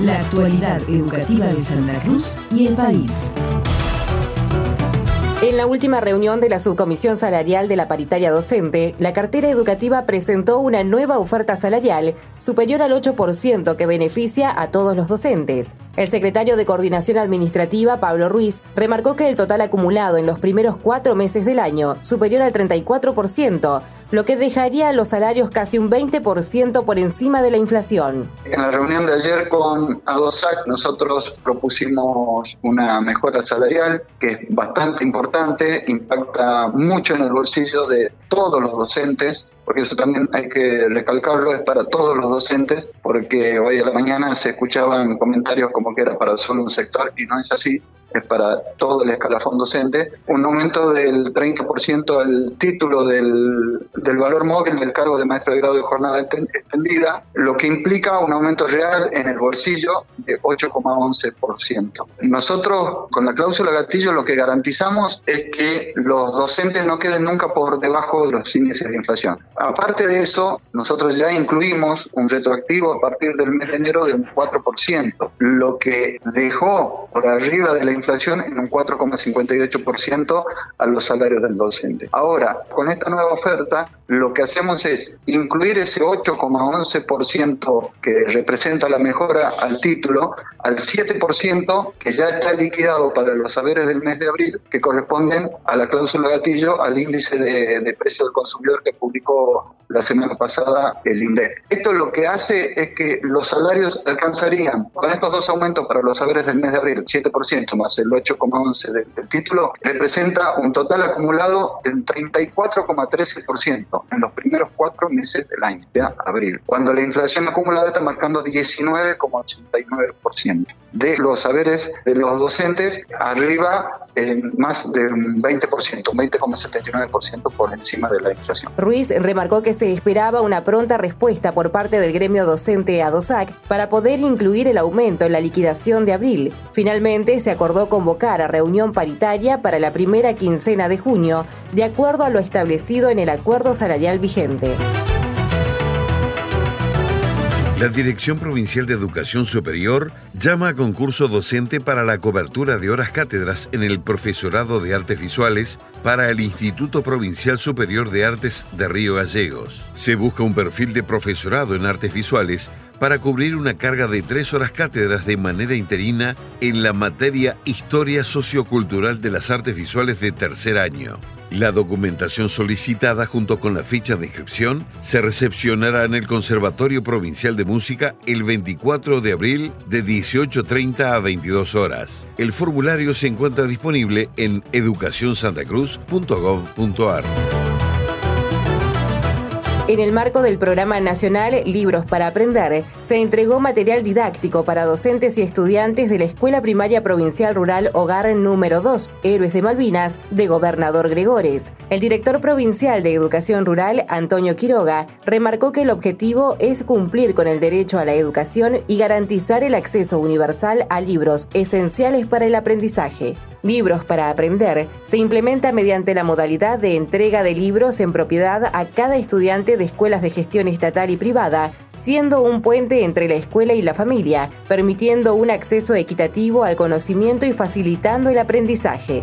La actualidad educativa de Santa Cruz y el país. En la última reunión de la Subcomisión Salarial de la Paritaria Docente, la cartera educativa presentó una nueva oferta salarial superior al 8% que beneficia a todos los docentes. El secretario de Coordinación Administrativa, Pablo Ruiz, remarcó que el total acumulado en los primeros cuatro meses del año, superior al 34%, lo que dejaría los salarios casi un 20% por encima de la inflación. En la reunión de ayer con ADOSAC nosotros propusimos una mejora salarial que es bastante importante, impacta mucho en el bolsillo de todos los docentes, porque eso también hay que recalcarlo, es para todos los docentes, porque hoy a la mañana se escuchaban comentarios como que era para solo un sector y no es así para todo el escalafón docente, un aumento del 30% del título del, del, valor móvil del cargo de maestro de grado de jornada extendida, lo que implica un aumento real en el bolsillo de 8,11%. Nosotros con la cláusula gatillo lo que garantizamos es que los docentes no queden nunca por debajo de los índices de inflación. Aparte de eso, nosotros ya incluimos un retroactivo a partir del mes de enero de un 4%, lo que dejó por arriba de la inflación en un 4,58% a los salarios del docente. Ahora, con esta nueva oferta, lo que hacemos es incluir ese 8,11% que representa la mejora al título, al 7% que ya está liquidado para los saberes del mes de abril, que corresponden a la cláusula gatillo, al índice de, de precio del consumidor que publicó la semana pasada el INDEC. Esto lo que hace es que los salarios alcanzarían, con estos dos aumentos para los saberes del mes de abril, 7% más el 8,11% del, del título, representa un total acumulado del 34,13% en los primeros cuatro meses del año, de abril, cuando la inflación acumulada está marcando 19,89% de los saberes de los docentes arriba más de un 20%, 20,79% por encima de la inflación. Ruiz remarcó que se esperaba una pronta respuesta por parte del gremio docente ADOSAC para poder incluir el aumento en la liquidación de abril. Finalmente se acordó convocar a reunión paritaria para la primera quincena de junio, de acuerdo a lo establecido en el acuerdo salarial vigente. La Dirección Provincial de Educación Superior llama a concurso docente para la cobertura de horas cátedras en el profesorado de artes visuales para el Instituto Provincial Superior de Artes de Río Gallegos. Se busca un perfil de profesorado en artes visuales para cubrir una carga de tres horas cátedras de manera interina en la materia Historia Sociocultural de las Artes Visuales de tercer año. La documentación solicitada junto con la ficha de inscripción se recepcionará en el Conservatorio Provincial de Música el 24 de abril de 18.30 a 22 horas. El formulario se encuentra disponible en educacionsantacruz.gov.ar. En el marco del programa nacional Libros para Aprender, se entregó material didáctico para docentes y estudiantes de la Escuela Primaria Provincial Rural Hogar número 2, Héroes de Malvinas, de Gobernador Gregores. El director provincial de Educación Rural, Antonio Quiroga, remarcó que el objetivo es cumplir con el derecho a la educación y garantizar el acceso universal a libros esenciales para el aprendizaje. Libros para Aprender se implementa mediante la modalidad de entrega de libros en propiedad a cada estudiante de escuelas de gestión estatal y privada, siendo un puente entre la escuela y la familia, permitiendo un acceso equitativo al conocimiento y facilitando el aprendizaje.